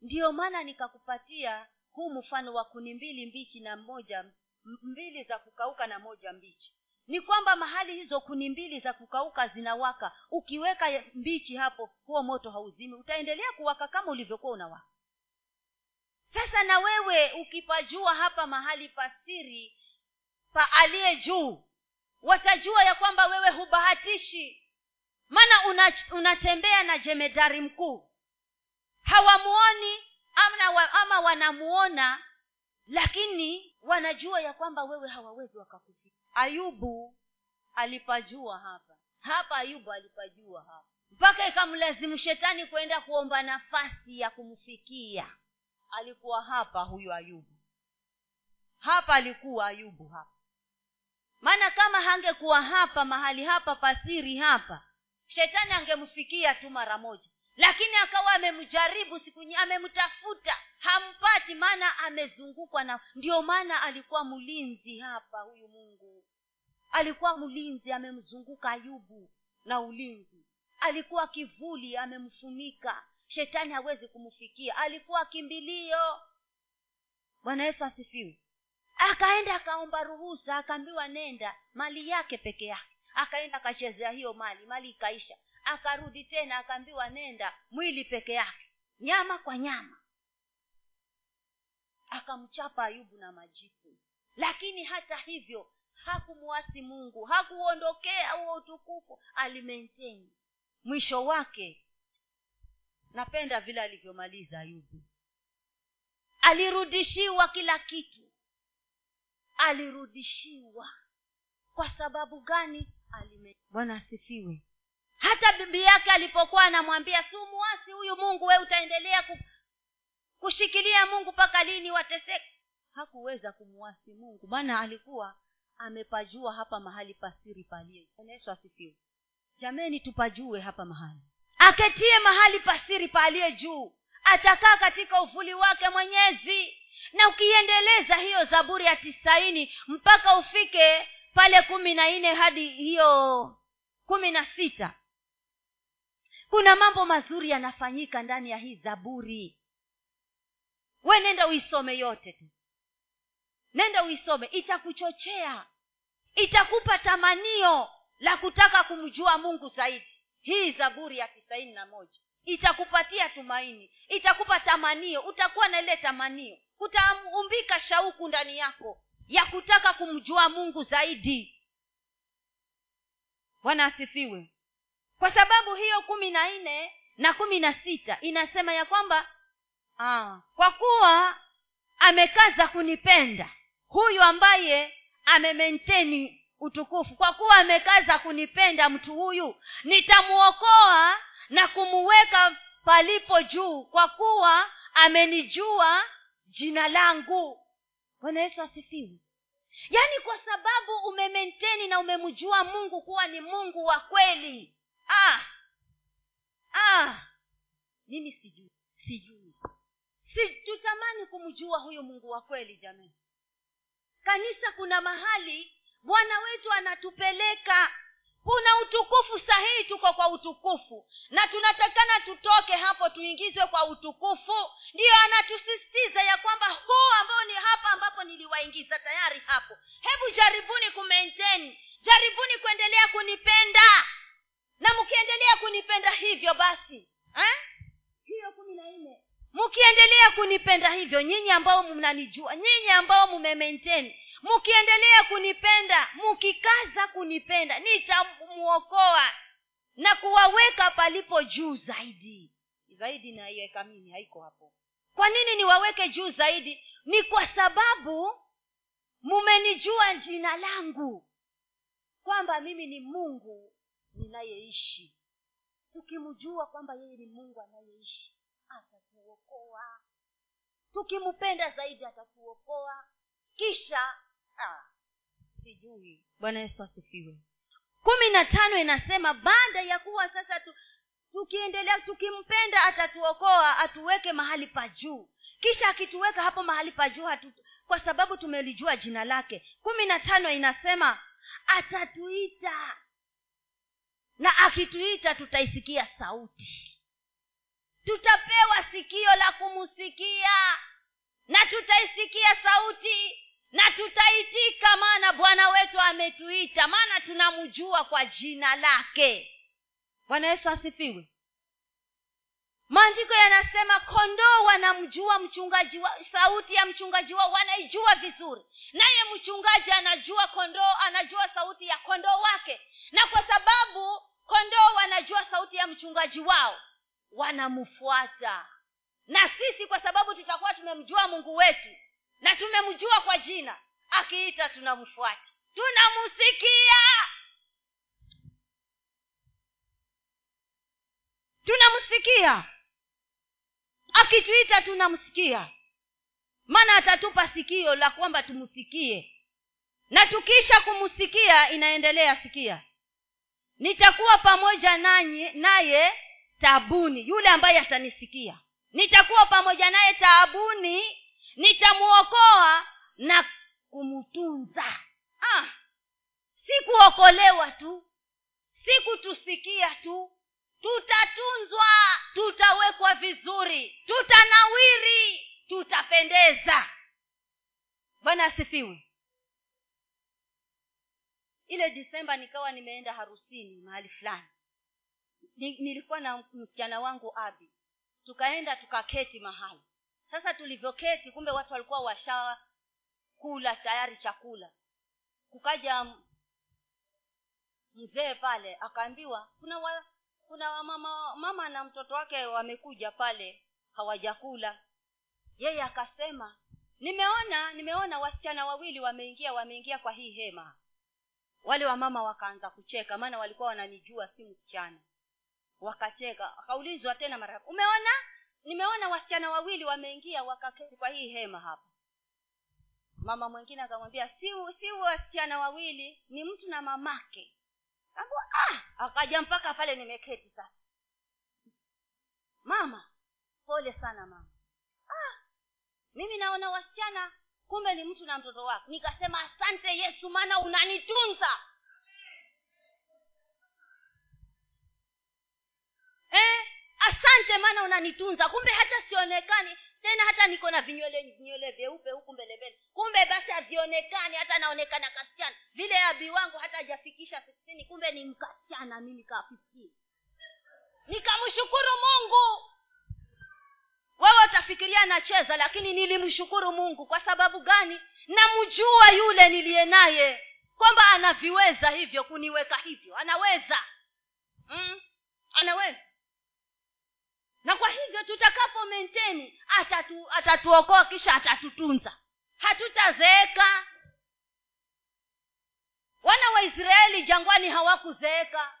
Ndiyo maana nikakupatia huu mfano wa kuni mbili mbichi na moja mbili za kukauka na moja mbichi. Ni kwamba mahali hizo kuni mbili za kukauka zinawaka. Ukiweka mbichi hapo huo moto hauzimi. Utaendelea kuwaka kama ulivyokuwa unawaka. Sasa na wewe ukipajua hapa mahali pasiri pa aliye juu watajua ya kwamba wewe hubahatishi maana una, unatembea na jemedari mkuu. Hawamuoni ama, ama wanamuona lakini wanajua ya kwamba wewe hawawezi wakakufika ayubu alipajua hapa. Hapa ayubu alipajua hapa. Mpaka ikamlazimu shetani kwenda kuomba nafasi ya kumfikia. Alikuwa hapa huyu ayubu. Hapa alikuwa ayubu hapa. Maana kama hangekuwa hapa mahali hapa pasiri hapa shetani angemfikia tu mara moja. Lakini akawa amemjaribu siku amemtafuta. Hampati maana amezungukwa na ndio maana alikuwa mlinzi hapa huyu mungu. Alikuwa mlinzi amemzunguka ayubu na ulinzi. Alikuwa kivuli amemfunika. Shetani hawezi kumfikia. Alikuwa kimbilio. Bwana yesu asifiwe. Akaenda akaomba ruhusa akaambiwa nenda. Mali yake peke yake akaenda akachezea hiyo mali mali ikaisha. Akarudi tena akaambiwa nenda mwili peke yake nyama kwa nyama. Akamchapa ayubu na majipu. Lakini hata hivyo hakumwasi mungu hakuondokea huo utukufu alimenteni mwisho wake napenda vile alivyomaliza ayubu. Alirudishiwa kila kitu. Alirudishiwa. Kwa sababu gani Alime... bwana asifiwe. Hata bibi yake alipokuwa anamwambia sumuasi huyu mungu we utaendelea ku, kushikilia mungu mpaka lini wateseke? Hakuweza kumuasi mungu maana alikuwa amepajua hapa mahali pasiri palie yesu. Asifiwe. Jameni tupajue hapa mahali. Aketie mahali pasiri paaliye juu. Atakaa katika uvuli wake mwenyezi. Na ukiendeleza hiyo zaburi ya tisaini mpaka ufike pale kumi na nne hadi hiyo kumi na sita. Kuna mambo mazuri yanafanyika ndani ya hii zaburi. We nenda uisome yote tu. Nenda uisome. Itakuchochea. Itakupa tamanio la kutaka kumjua mungu zaidi. Hii zaburi ya tisaini na moja. Itakupatia tumaini. Itakupa tamanio. Utakuwa na ile tamanio. Kutaumbika shauku ndani yako ya kutaka kumjua mungu zaidi. Bwana asifiwe. Kwa sababu hiyo kumi na nne na kumi na sita inasema ya kwamba aa, ah, kwa kuwa amekaza kunipenda huyu ambaye amementeni utukufu kwa kuwa amekaza kunipenda mtu huyu nitamuokoa na kumuweka palipo juu kwa kuwa amenijua jina langu bwana yesu asifiwe. Yaani kwa sababu umementeni na umemjua mungu kuwa ni mungu wa kweli. Ah! Ah! Mimi sijui. Sijui. Si tutamani kumjua huyu mungu wa kweli jamani. Kanisa kuna mahali bwana wetu anatupeleka kuna utukufu sahihi tuko kwa utukufu. Na tunatakana tutoke hapo tuingizwe kwa utukufu. Ndiyo anatusisitiza ya kwamba huu ambao ni hapa ambapo niliwaingiza tayari hapo. Hebu jaribuni kumaintain. Jaribuni kuendelea kunipenda. Na mkiendelea kunipenda hivyo basi eh? hiyo kumi na nne. Mkiendelea kunipenda hivyo nyinyi ambao mnanijua nyinyi ambao mmemaintain mkiendelea kunipenda mkikaza kunipenda nitamuokoa na kuwaweka palipo juu zaidi. Zaidi naiweka mimi haiko hapo. Kwa nini niwaweke juu zaidi? Ni kwa sababu mumenijua jina langu kwamba mimi ni mungu ninayeishi. Tukimjua kwamba yeye ni mungu anayeishi atatuokoa. Tukimpenda zaidi atatuokoa. Kisha sijui. Bwana yesu asifiwe. Kumi na tano inasema baada ya kuwa sasa tu, tukiendelea tukimpenda atatuokoa atuweke mahali pa juu. Kisha akituweka hapo mahali pa juu kwa sababu tumelijua jina lake. Kumi na tano inasema atatuita. Na akituita tutaisikia sauti. Tutapewa sikio la kumsikia. Na tutaisikia sauti na tutaitika maana bwana wetu ametuita maana tunamjua kwa jina lake. Bwana yesu asifiwe. Maandiko yanasema kondoo wanamjua mchungaji wa sauti ya mchungaji wao wanaijua vizuri. Naye mchungaji anajua kondoo anajua sauti ya kondoo wake. Na kwa sababu kondoo wanajua sauti ya mchungaji wao wanamfuata. Na sisi kwa sababu tutakuwa tumemjua mungu wetu na tumemjua kwa jina. Akiita tunamfuata. Tunamsikia. Tunamsikia. Akituita tunamsikia. Maana atatupa sikio la kwamba tumsikie na tukiisha kumsikia inaendelea sikia. Nitakuwa pamoja nanyi naye taabuni yule ambaye atanisikia. Nitakuwa pamoja naye taabuni nitamuokoa na kumtunza. Ah, si kuokolewa tu si kutusikia tu. Tutatunzwa tutawekwa vizuri tutanawiri tutapendeza. Bwana asifiwe. Ile disemba nikawa nimeenda harusini mahali fulani. Nilikuwa na msichana wangu abi. Tukaenda tukaketi mahali sasa tulivyoketi kumbe watu walikuwa washakula tayari chakula. Kukaja mzee pale akaambiwa kuna wa, kuna mama mama na mtoto wake wamekuja pale hawajakula. Yeye akasema nimeona nimeona wasichana wawili wameingia wameingia kwa hii hema. Wale wamama wakaanza kucheka maana walikuwa wananijua si msichana. Wakacheka akaulizwa tena mara umeona nimeona wasichana wawili wameingia wakaketi kwa hii hema hapa. Mama mwingine akamwambia si si wasichana wawili ni mtu na mamake. Ambua, ah! Akaja mpaka pale nimeketi sasa. Mama pole sana mama. Ah mimi naona wasichana kumbe ni mtu na mtoto wake nikasema asante yesu maana unanitunza. Eh asante maana unanitunza. Kumbe hata sionekani. Tena hata niko na vinywele vinywele vyeupe huku mbele kumbe basi havionekani hata naonekana kasichana. Vile abi wangu hata hajafikisha sitini kumbe ni mkasichana mi kaa nikamshukuru mungu. Wewe utafikiria nacheza lakini nilimshukuru mungu. Kwa sababu gani? Namjua yule niliye naye kwamba anaviweza hivyo kuniweka hivyo. Anaweza. Mm? anaweza na kwa hivyo tutakapo menteni atatu, atatuokoa kisha atatutunza. Hatutazeeka. Wana wa israeli jangwani hawakuzeeka.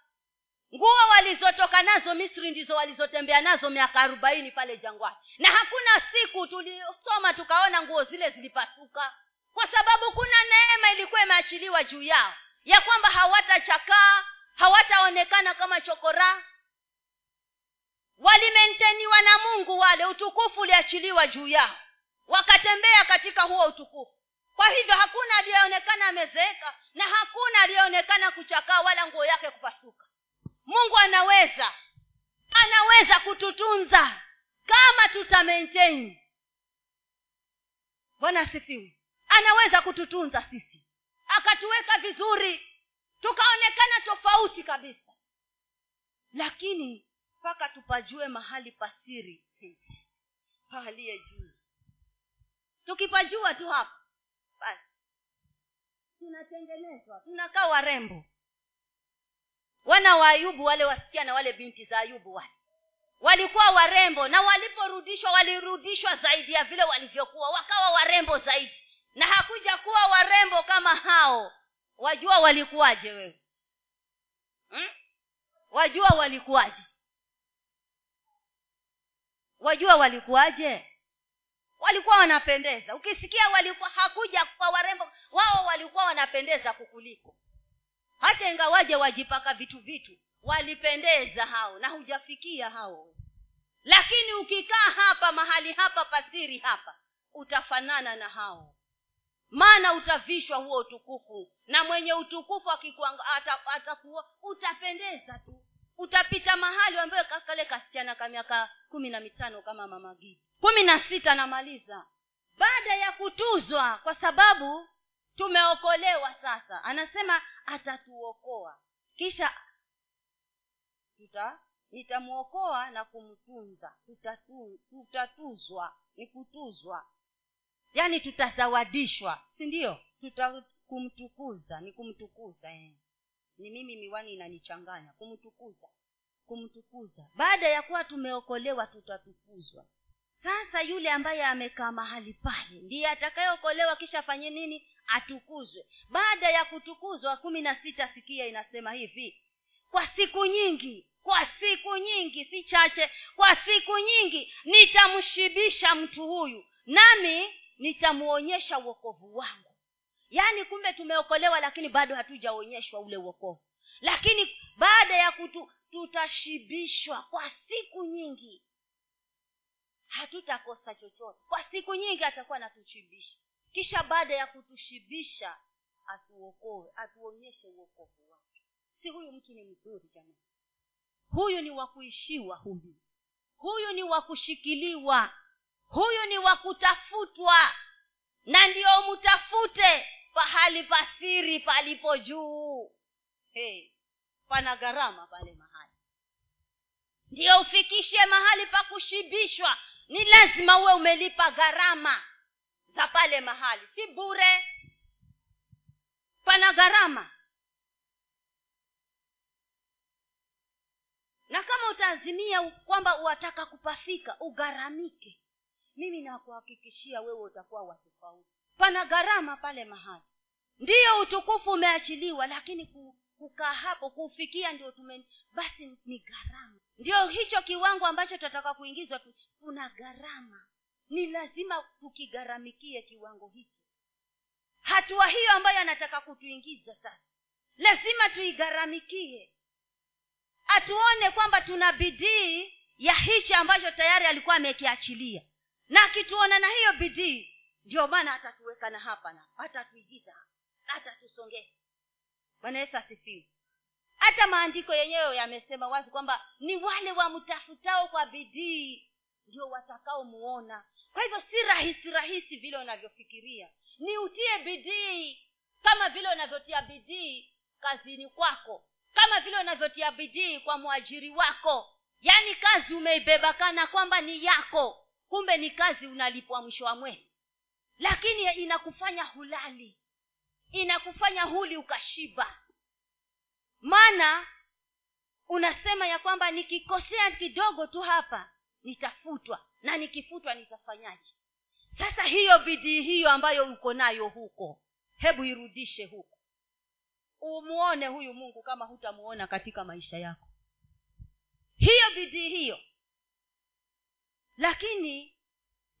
Nguo walizotoka nazo misri ndizo walizotembea nazo miaka arobaini pale jangwani. Na hakuna siku tulisoma tukaona nguo zile zilipasuka. Kwa sababu kuna neema ilikuwa imeachiliwa juu yao. Ya kwamba hawatachakaa hawataonekana kama chokora walimenteniwa na mungu wale utukufu uliachiliwa juu yao. Wakatembea katika huo utukufu. Kwa hivyo hakuna aliyeonekana amezeeka na hakuna aliyeonekana kuchakaa wala nguo yake kupasuka. Mungu anaweza anaweza kututunza kama tuta bwana asifiwe. Anaweza kututunza sisi. Akatuweka vizuri. Tukaonekana tofauti kabisa. Lakini mpaka tupajue mahali pasiri paliye juu. Tukipajua tu hapa. Basi. Tunatengenezwa. Tunakaa warembo. Wana wa ayubu wale wasichana wale binti za ayubu wale. Walikuwa warembo na waliporudishwa walirudishwa zaidi ya vile walivyokuwa. Wakawa warembo zaidi. Na hakuja kuwa warembo kama hao. Wajua walikuwaje wewe? Hmm? wajua walikuwaje wajua walikuwaje? Walikuwa wanapendeza. Ukisikia walikuwa hakuja kwa warembo wao walikuwa wanapendeza kukuliko. Hata ingawaje wajipaka vitu vitu walipendeza hao na hujafikia hao. Lakini ukikaa hapa mahali hapa pasiri hapa utafanana na hao. Maana utavishwa huo utukufu. Na mwenye utukufu atakuwa utapendeza tu utapita mahali ambayo kakale kasichana ka miaka kumi na mitano kama mama gidi kumi na sita namaliza. Baada ya kutuzwa kwa sababu tumeokolewa sasa anasema atatuokoa. Kisha tuta nitamwokoa na kumtunza. Tutatu, tutatuzwa ni kutuzwa. Yaani tutazawadishwa si ndio? Tuta kumtukuza ni kumtukuza eh. Ni mimi miwani inanichanganya kumtukuza kumtukuza. Baada ya kuwa tumeokolewa tutatukuzwa sasa yule ambaye amekaa mahali pale ndiye atakayeokolewa kisha afanye nini? Atukuzwe. Baada ya kutukuzwa kumi na sita sikia inasema hivi. Kwa siku nyingi kwa siku nyingi si chache kwa siku nyingi nitamshibisha mtu huyu nami nitamwonyesha uokovu wangu yaani kumbe tumeokolewa lakini bado hatujaonyeshwa ule uokovu lakini baada ya kutu tutashibishwa kwa siku nyingi. Hatutakosa chochote. Kwa siku nyingi atakuwa anatushibisha. Kisha baada ya kutushibisha atuokoe atuonyeshe uokovu wake. Si huyu mtu ni mzuri jamani? Huyu ni wa kuishiwa huyu. Huyu ni wa kushikiliwa. Huyu ni wa kutafutwa. Na ndio mtafute pahali pasiri palipo juu. Hey, pana gharama pale mahali. Ndio ufikishe mahali pa kushibishwa. Ni lazima uwe umelipa gharama za pale mahali. Si bure. Pana gharama. Na kama utaazimia kwamba wataka kupafika ugharamike. Mimi nakuhakikishia wewe utakuwa wa tofauti pana gharama pale mahali. Ndiyo utukufu umeachiliwa lakini kukaa hapo kuufikia ndio tume basi ni gharama. Ndio hicho kiwango ambacho tunataka kuingizwa kuna gharama. Ni lazima tukigharamikie kiwango hicho. Hatua hiyo ambayo anataka kutuingiza sasa lazima tuigharamikie. Atuone kwamba tuna bidii ya hichi ambacho tayari alikuwa amekiachilia. Na akituona na hiyo bidii ndio maana atatuweka na hapa na atatuigiza atatusongeza bwana yesu asifiwe. Hata maandiko yenyewe yamesema wazi kwamba ni wale wamtafutao kwa bidii ndio watakaomuona. Kwa hivyo si rahisi rahisi vile unavyofikiria. Ni utie bidii kama vile unavyotia bidii kazini kwako kama vile unavyotia bidii kwa mwajiri wako. Yaani kazi umeibeba kana kwamba ni yako kumbe ni kazi unalipwa mwisho wa mwezi lakini inakufanya hulali. Inakufanya huli ukashiba. Maana unasema ya kwamba nikikosea kidogo tu hapa nitafutwa. Na nikifutwa nitafanyaje? Sasa hiyo bidii hiyo ambayo uko nayo huko hebu irudishe huko. Umuone huyu mungu kama hutamuona katika maisha yako. Hiyo bidii hiyo. Lakini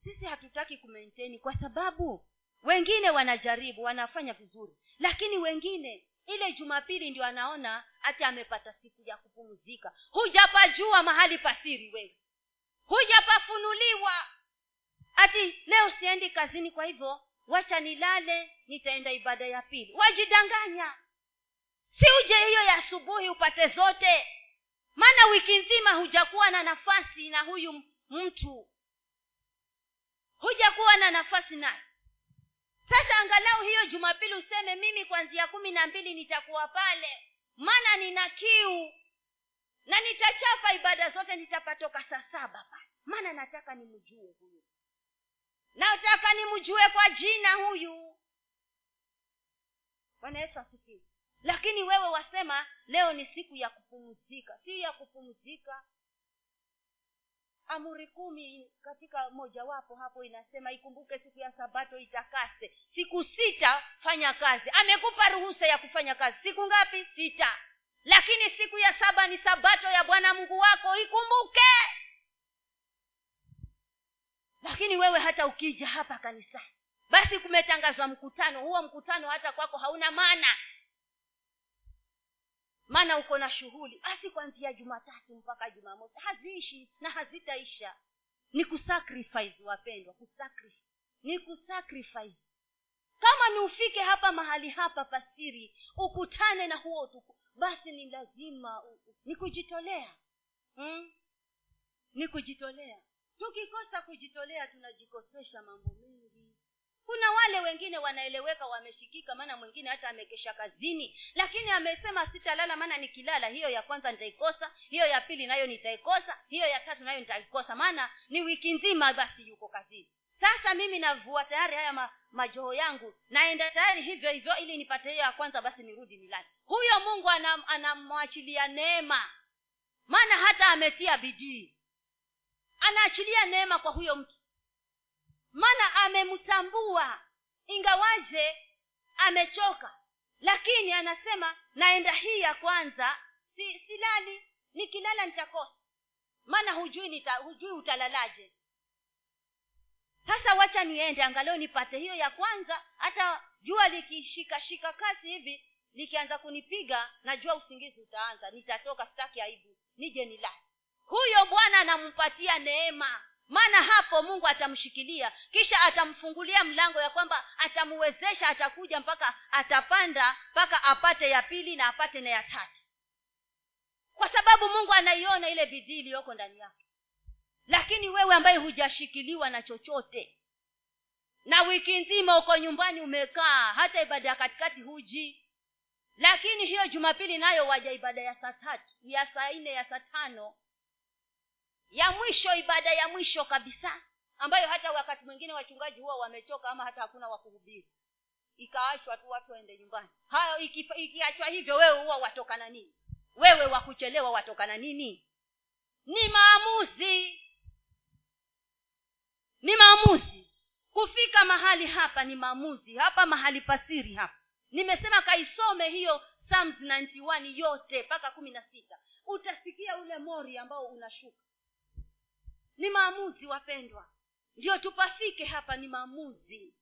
sisi hatutaki kumenteni kwa sababu wengine wanajaribu wanafanya vizuri. Lakini wengine ile jumapili ndio anaona hati amepata siku ya kupumzika. Hujapajua mahali pasiri wewe. Hujapafunuliwa. Ati leo siendi kazini kwa hivyo wacha nilale nitaenda ibada ya pili. Wajidanganya. Si uje hiyo ya asubuhi upate zote? Maana wiki nzima hujakuwa na nafasi na huyu mtu hujakuwa na nafasi naye sasa angalau hiyo jumapili useme mimi kwanzia kumi na mbili nitakuwa pale maana nina kiu na nitachapa ibada zote nitapatoka saa saba pale. Maana nataka nimjue huyu. Nataka nimjue kwa jina huyu. Bwana yesu asifiwe. Lakini wewe wasema leo ni siku ya kupumzika. Si ya kupumzika amuri kumi katika mojawapo hapo inasema ikumbuke siku ya sabato itakase. Siku sita fanya kazi. Amekupa ruhusa ya kufanya kazi. Siku ngapi? Sita. Lakini siku ya saba ni sabato ya bwana mungu wako ikumbuke! Lakini wewe hata ukija hapa kanisani basi kumetangazwa mkutano. Huo mkutano hata kwako hauna maana maana uko na shughuli basi kwanzia jumatatu mpaka jumamosi haziishi na hazitaisha. Ni kusacrifice wapendwa kusacrifice. Ni kusacrifice. Kama ni ufike hapa mahali hapa pasiri ukutane na huo utuku basi ni lazima ni kujitolea. Hmm? ni kujitolea. Tukikosa kujitolea tunajikosesha mambo kuna wale wengine wanaeleweka wameshikika maana mwingine hata amekesha kazini. Lakini amesema sitalala maana nikilala hiyo ya kwanza nitaikosa hiyo ya pili nayo nitaikosa hiyo ya tatu nayo nitaikosa. Maana ni wiki nzima basi yuko kazini. Sasa mimi navua tayari haya ma, majoho yangu. Naenda tayari hivyo hivyo ili nipate hiyo ya kwanza basi nirudi nilale. Huyo mungu anamwachilia ana neema. Maana hata ametia bidii. Anaachilia neema kwa huyo mtu maana amemtambua. Ingawaje amechoka lakini anasema naenda hii ya kwanza. Si silali nikilala nitakosa. Maana hujui nita, hujui utalalaje. Sasa wacha niende angaleo nipate hiyo ya kwanza. Hata jua likishikashika kasi hivi likianza kunipiga najua usingizi utaanza. Nitatoka sitaki aibu nije nilale. Huyo bwana anampatia neema maana hapo mungu atamshikilia kisha atamfungulia mlango ya kwamba atamuwezesha atakuja mpaka atapanda mpaka apate ya pili na apate na ya tatu. Kwa sababu mungu anaiona ile bidii iliyoko ndani yake lakini wewe ambaye hujashikiliwa na chochote na wiki nzima uko nyumbani umekaa hata ibada ya katikati huji. Lakini hiyo jumapili nayo waja ibada ya saa tatu ya saa nne ya saa tano ya mwisho ibada ya mwisho kabisa ambayo hata wakati mwingine wachungaji huwa wamechoka ama hata hakuna wakuhubiri ikaachwa tu watu waende nyumbani. Hayo ikiachwa hivyo wewe huwa watokana nini? Wewe wakuchelewa watokana nini? Ni maamuzi. Ni maamuzi. Kufika mahali hapa ni maamuzi. Hapa mahali pasiri hapa. Nimesema kaisome hiyo psalms 91 yote mpaka kumi na sita. Utasikia ule mori ambao unashuka ni maamuzi wapendwa. Ndio tupafike hapa ni maamuzi